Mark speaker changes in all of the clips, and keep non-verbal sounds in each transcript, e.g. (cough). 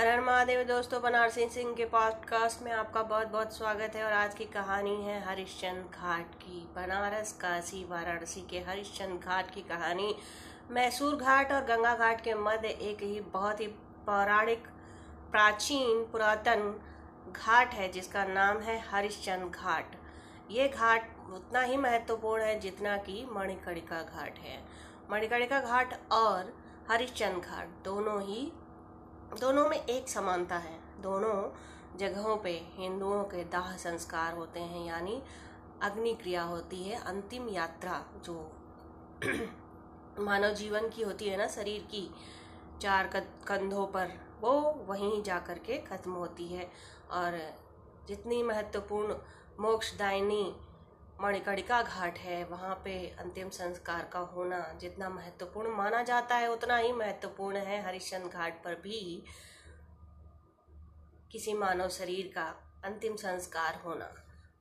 Speaker 1: हर हर महादेव दोस्तों, बनारसी सिंह के पॉडकास्ट में आपका बहुत बहुत स्वागत है और आज की कहानी है हरिश्चंद घाट की। बनारस, काशी, वाराणसी के हरिश्चंद घाट की कहानी। मैसूर घाट और गंगा घाट के मध्य एक ही बहुत ही पौराणिक, प्राचीन, पुरातन घाट है, जिसका नाम है हरिश्चंद घाट। ये घाट उतना ही महत्वपूर्ण है जितना कि मणिकर्णिका घाट है। मणिकर्णिका घाट और हरिश्चंद घाट दोनों ही दोनों में एक समानता है। दोनों जगहों पे हिंदुओं के दाह संस्कार होते हैं, यानी अग्नि क्रिया होती है, अंतिम यात्रा जो (clears throat) मानव जीवन की होती है ना, शरीर की चार कंधों पर, वो वहीं जा कर के खत्म होती है। और जितनी महत्वपूर्ण मोक्षदायिनी मणिकर्णिका घाट है, वहाँ पे अंतिम संस्कार का होना जितना महत्वपूर्ण माना जाता है, उतना ही महत्वपूर्ण है हरिश्चंद घाट पर भी किसी मानव शरीर का अंतिम संस्कार होना।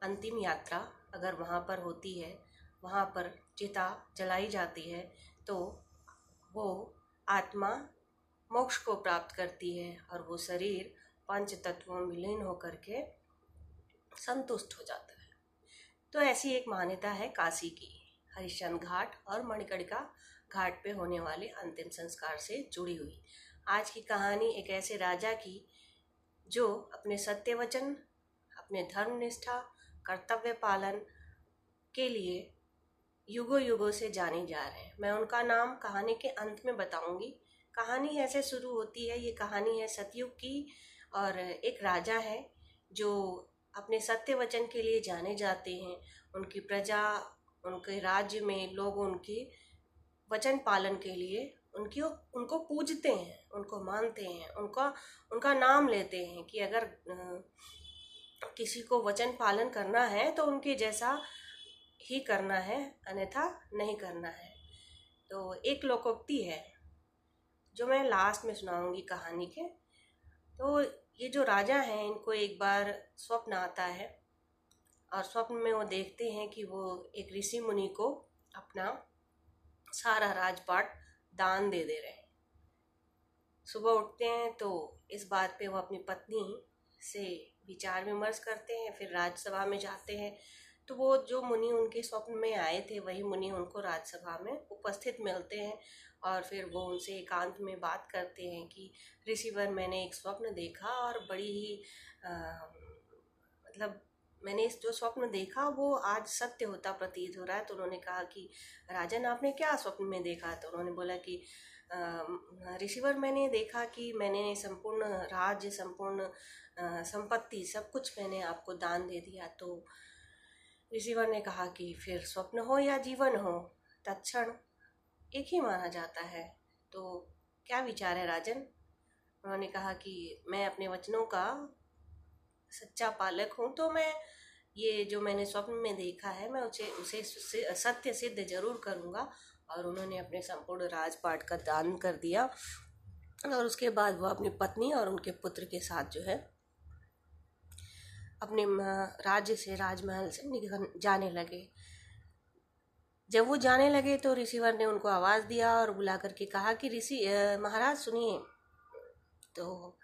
Speaker 1: अंतिम यात्रा अगर वहाँ पर होती है, वहाँ पर चिता जलाई जाती है तो वो आत्मा मोक्ष को प्राप्त करती है और वो शरीर पंच तत्वों में लीन होकर के संतुष्ट हो जाता है। तो ऐसी एक मान्यता है काशी की। हरिश्चंद घाट और मणिकर्णिका घाट पे होने वाले अंतिम संस्कार से जुड़ी हुई। आज की कहानी एक ऐसे राजा की, जो अपने सत्य वचन अपने धर्म निष्ठा कर्तव्य पालन के लिए युगों युगों से जाने जा रहे हैं। मैं उनका नाम कहानी के अंत में बताऊँगी। कहानी ऐसे शुरू होती है, ये कहानी है सतयुग की और एक राजा है, जो अपने सत्य वचन के लिए जाने जाते हैं। उनकी प्रजा, उनके राज्य में लोग उनकी वचन पालन के लिए उनकी उनको पूजते हैं, उनको मानते हैं, उनका उनका नाम लेते हैं कि अगर किसी को वचन पालन करना है तो उनके जैसा ही करना है, अन्यथा नहीं करना है। तो एक लोकोक्ति है, जो मैं लास्ट में सुनाऊँगी कहानी के। तो ये जो राजा हैं, इनको एक बार स्वप्न आता है और स्वप्न में वो देखते हैं कि वो एक ऋषि मुनि को अपना सारा राजपाट दान दे दे रहे हैं। सुबह उठते हैं तो इस बात पे वो अपनी पत्नी से विचार विमर्श करते हैं, फिर राज्यसभा में जाते हैं। तो वो जो मुनि उनके स्वप्न में आए थे, वही मुनि उनको राज्यसभा में उपस्थित मिलते हैं और फिर वो उनसे एकांत में बात करते हैं कि, ऋषिवर, मैंने एक स्वप्न देखा और बड़ी ही मतलब मैंने इस जो स्वप्न देखा, वो आज सत्य होता प्रतीत हो रहा है। तो उन्होंने कहा कि, राजन, आपने क्या स्वप्न में देखा? तो उन्होंने बोला कि ऋषिवर, मैंने देखा कि मैंने संपूर्ण राज्य, संपूर्ण संपत्ति, सब कुछ मैंने आपको दान दे दिया। तो ऋषिवर ने कहा कि फिर स्वप्न हो या जीवन हो, तत्क्षण एक ही माना जाता है। तो क्या विचार है राजन? उन्होंने कहा कि मैं अपने वचनों का सच्चा पालक हूँ तो मैं ये जो मैंने स्वप्न में देखा है, मैं उसे उसे सत्य सिद्ध ज़रूर करूँगा। और उन्होंने अपने संपूर्ण राजपाट का दान कर दिया। और उसके बाद वह अपनी पत्नी और उनके पुत्र के साथ जो है अपने राज्य से, राजमहल से निकल जाने लगे। जब वो जाने लगे तो रिसीवर ने उनको आवाज़ दिया और बुला करके कहा कि, ऋषि महाराज सुनिए। तो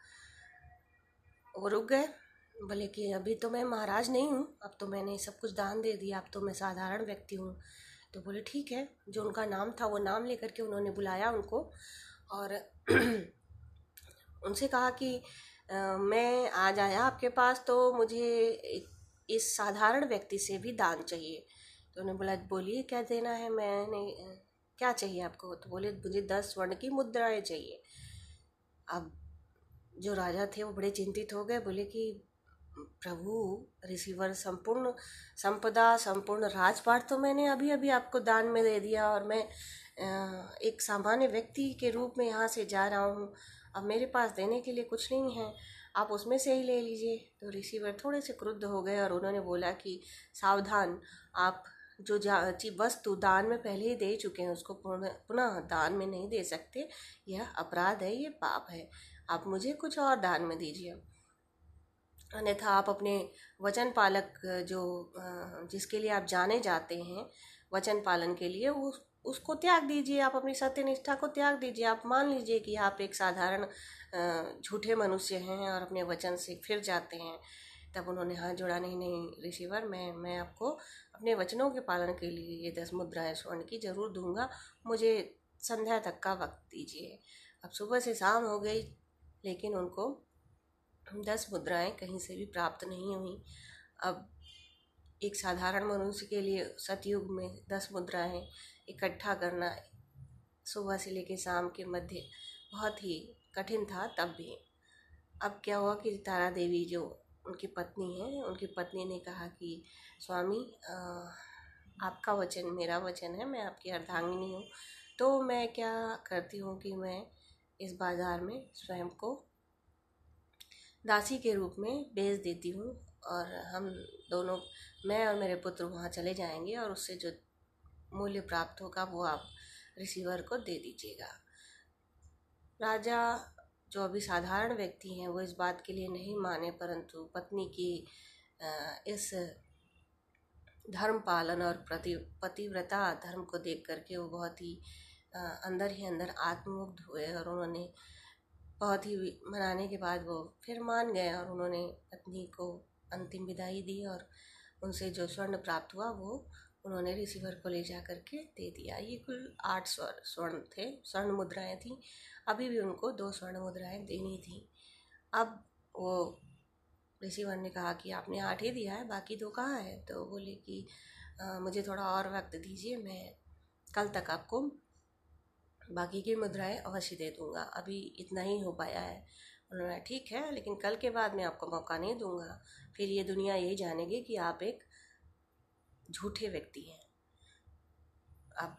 Speaker 1: वो रुक गए। बोले कि, अभी तो मैं महाराज नहीं हूँ। अब तो मैंने सब कुछ दान दे दिया। अब तो मैं साधारण व्यक्ति हूँ। तो बोले, ठीक है। जो उनका नाम था, वो नाम लेकर के उन्होंने बुलाया उनको और (clears throat) उनसे कहा कि मैं आज आया आपके पास तो मुझे इस साधारण व्यक्ति से भी दान चाहिए। तो उन्होंने बोला, बोलिए, क्या देना है? मैंने क्या चाहिए आपको? तो बोले, मुझे दस स्वर्ण की मुद्राएँ चाहिए। अब जो राजा थे वो बड़े चिंतित हो गए, बोले कि, प्रभु, रिसीवर संपूर्ण, संपदा, संपूर्ण राजपाट तो मैंने अभी अभी आपको दान में दे दिया और मैं एक सामान्य व्यक्ति के रूप में यहाँ से जा रहा हूँ। अब मेरे पास देने के लिए कुछ नहीं है, आप उसमें से ही ले लीजिए। तो रिसीवर थोड़े से क्रुद्ध हो गए और उन्होंने बोला कि, सावधान, आप जो वस्तु दान में पहले ही दे चुके हैं, उसको पुनः दान में नहीं दे सकते। यह अपराध है ये पाप है। आप मुझे कुछ और दान में दीजिए। अन्यथा आप अपने वचन पालक जो जिसके लिए आप जाने जाते हैं, वचन पालन के लिए, वो उसको त्याग दीजिए, आप अपनी सत्य निष्ठा को त्याग दीजिए। आप मान लीजिए कि आप एक साधारण झूठे मनुष्य हैं और अपने वचन से फिर जाते हैं, तब उन्होंने हाथ जोड़ा नहीं नहीं। ऋषिवर मैं मैं आपको अपने वचनों के पालन के लिए ये दस मुद्राएँ स्वर्ण की ज़रूर दूँगा। मुझे संध्या तक का वक्त दीजिए। अब सुबह से शाम हो गई, लेकिन उनको दस मुद्राएँ कहीं से भी प्राप्त नहीं हुई। अब एक साधारण मनुष्य के लिए सतयुग में दस मुद्राएँ इकट्ठा करना सुबह से लेकर शाम के मध्य बहुत ही कठिन था, तब भी। अब क्या हुआ कि तारा देवी जो उनकी पत्नी है, उनकी पत्नी ने कहा कि, स्वामी आपका वचन मेरा वचन है, मैं आपकी अर्धांगिनी हूँ। तो मैं क्या करती हूँ कि मैं इस बाज़ार में स्वयं को दासी के रूप में बेच देती हूँ और हम दोनों, मैं और मेरे पुत्र वहाँ चले जाएँगे और उससे जो मूल्य प्राप्त होगा, वो आप रिसीवर को दे दीजिएगा। राजा जो अभी साधारण व्यक्ति हैं, वो इस बात के लिए नहीं माने, परंतु पत्नी की इस धर्म पालन और प्रति, पतिव्रता धर्म को देख करके वो बहुत ही अंदर ही अंदर आत्ममुग्ध हुए और उन्होंने बहुत ही मनाने के बाद वो फिर मान गए और उन्होंने पत्नी को अंतिम विदाई दी और उनसे जो स्वर्ण प्राप्त हुआ, वो उन्होंने रिसीवर को ले जा कर के दे दिया। ये कुल आठ स्वर्ण थे स्वर्ण मुद्राएँ थीं। अभी भी उनको दो स्वर्ण मुद्राएँ देनी थी। अब वो रिसीवर ने कहा कि आपने आठ ही दिया है बाकी दो कहाँ है? तो बोले कि आ, मुझे थोड़ा और वक्त दीजिए मैं कल तक आपको बाकी की मुद्राएँ अवश्य दे दूँगा। अभी इतना ही हो पाया है। उन्होंने ठीक है लेकिन कल के बाद मैं आपको मौका नहीं दूँगा। फिर ये दुनिया यही जानेगी कि आप एक झूठे व्यक्ति हैं। अब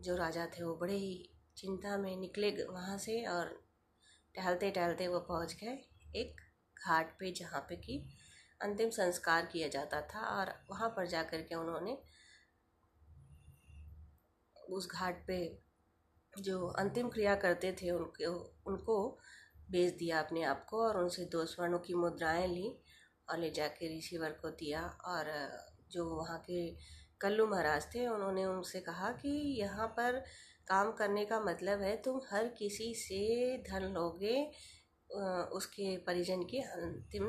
Speaker 1: जो राजा थे वो बड़े ही चिंता में निकले वहाँ से और टहलते टहलते वो पहुँच गए एक घाट पे जहाँ पे कि अंतिम संस्कार किया जाता था और वहाँ पर जा कर के उन्होंने उस घाट पे जो अंतिम क्रिया करते थे उनके, उनको बेच दिया अपने आप को और उनसे दो स्वर्णों की मुद्राएँ ली और ले जाके रिसीवर को दिया और जो वहाँ के कल्लू महाराज थे, उन्होंने उनसे कहा कि यहाँ पर काम करने का मतलब है, तुम हर किसी से धन लोगे उसके परिजन की अंतिम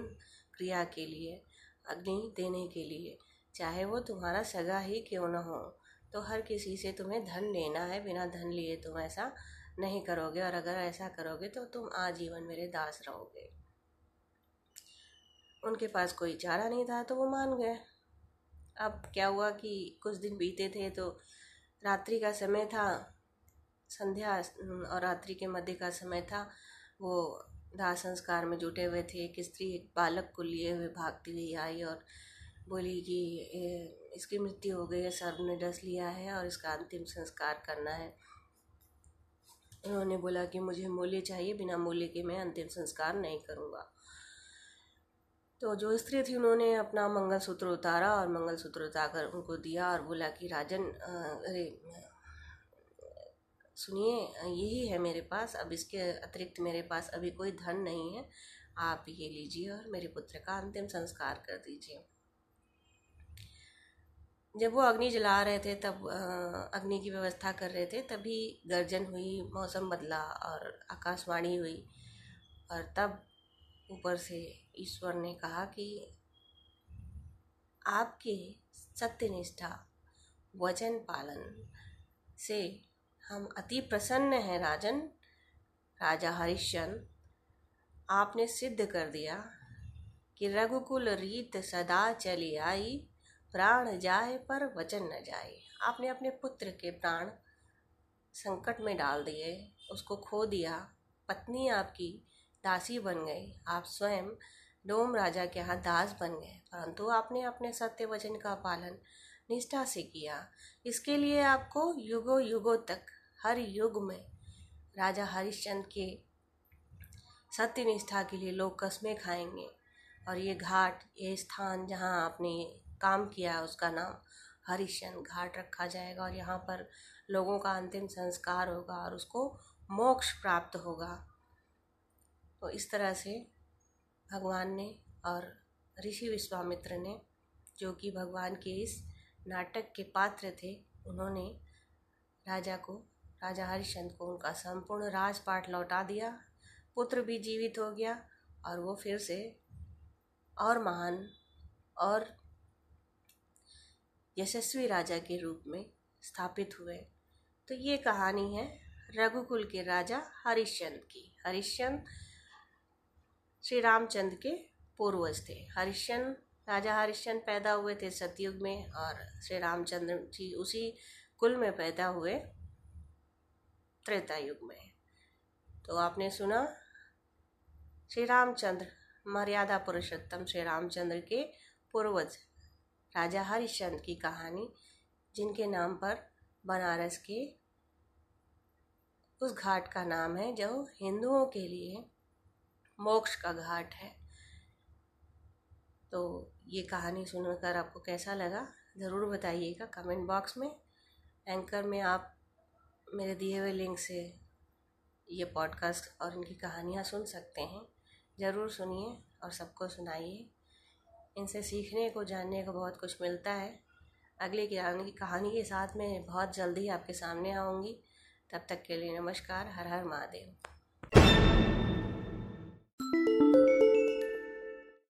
Speaker 1: क्रिया के लिए, अग्नि देने के लिए। चाहे वो तुम्हारा सगा ही क्यों न हो तो हर किसी से तुम्हें धन लेना है, बिना धन लिए तुम ऐसा नहीं करोगे, और अगर ऐसा करोगे तो तुम आजीवन मेरे दास रहोगे। उनके पास कोई चारा नहीं था तो वो मान गए। अब क्या हुआ कि कुछ दिन बीते थे तो रात्रि का समय था, संध्या और रात्रि के मध्य का समय था। वो दाह संस्कार में जुटे हुए थे, एक स्त्री, एक बालक को लिए हुए भागती हुई आई और बोली कि इसकी मृत्यु हो गई है सर्व ने डस लिया है और इसका अंतिम संस्कार करना है। उन्होंने बोला कि, मुझे मूल्य चाहिए, बिना मूल्य के मैं अंतिम संस्कार नहीं करूँगा। तो जो स्त्री थी, उन्होंने अपना मंगलसूत्र उतारा और मंगलसूत्र उतार उनको दिया और बोला कि, राजन अरे, सुनिए, यही है मेरे पास। अब इसके अतिरिक्त मेरे पास अभी कोई धन नहीं है। आप ये लीजिए और मेरे पुत्र का अंतिम संस्कार कर दीजिए। जब वो अग्नि जला रहे थे, तब अग्नि की व्यवस्था कर रहे थे, तभी गर्जन हुई, मौसम बदला और आकाशवाणी हुई। और तब ऊपर से ईश्वर ने कहा कि आपके सत्यनिष्ठा, वचन पालन से हम अति प्रसन्न हैं राजन। राजा हरिश्चंद्र, आपने सिद्ध कर दिया कि रघुकुल रीत सदा चली आई, प्राण जाए पर वचन न जाए। आपने अपने पुत्र के प्राण संकट में डाल दिए, उसको खो दिया। पत्नी आपकी दासी बन गई आप स्वयं डोम राजा के यहाँ दास बन गए। परंतु आपने अपने सत्य वचन का पालन निष्ठा से किया। इसके लिए आपको युगों युगों तक, हर युग में राजा हरिश्चंद्र के सत्य निष्ठा के लिए लोग कस्में खाएँगे। और ये घाट, ये स्थान जहाँ आपने काम किया है, उसका नाम हरिश्चंद्र घाट रखा जाएगा। और यहाँ पर लोगों का अंतिम संस्कार होगा और उसको मोक्ष प्राप्त होगा। तो इस तरह से भगवान ने और ऋषि विश्वामित्र ने, जो कि भगवान के इस नाटक के पात्र थे, उन्होंने राजा को, राजा हरिश्चंद्र को उनका संपूर्ण राजपाट लौटा दिया। पुत्र भी जीवित हो गया और वो फिर से और महान और यशस्वी राजा के रूप में स्थापित हुए। तो ये कहानी है रघुकुल के राजा हरिश्चंद्र की। हरिश्चंद्र श्री रामचंद्र के पूर्वज थे। हरिश्चंद राजा हरिश्चंद पैदा हुए थे सतयुग में और श्री रामचंद्र जी उसी कुल में पैदा हुए त्रेता युग में। तो आपने सुना श्री रामचंद्र मर्यादा पुरुषोत्तम श्री रामचंद्र के पूर्वज, राजा हरिश्चंद्र की कहानी, जिनके नाम पर बनारस के उस घाट का नाम है जो हिंदुओं के लिए मोक्ष का घाट है। तो ये कहानी सुनकर आपको कैसा लगा, ज़रूर बताइएगा कमेंट बॉक्स में। एंकर में आप मेरे दिए हुए लिंक से ये पॉडकास्ट और इनकी कहानियाँ सुन सकते हैं। ज़रूर सुनिए और सबको सुनाइए। इनसे सीखने को, जानने को बहुत कुछ मिलता है। अगली किरानी की कहानी के साथ में बहुत जल्दी आपके सामने आऊँगी। तब तक के लिए नमस्कार, हर हर महादेव।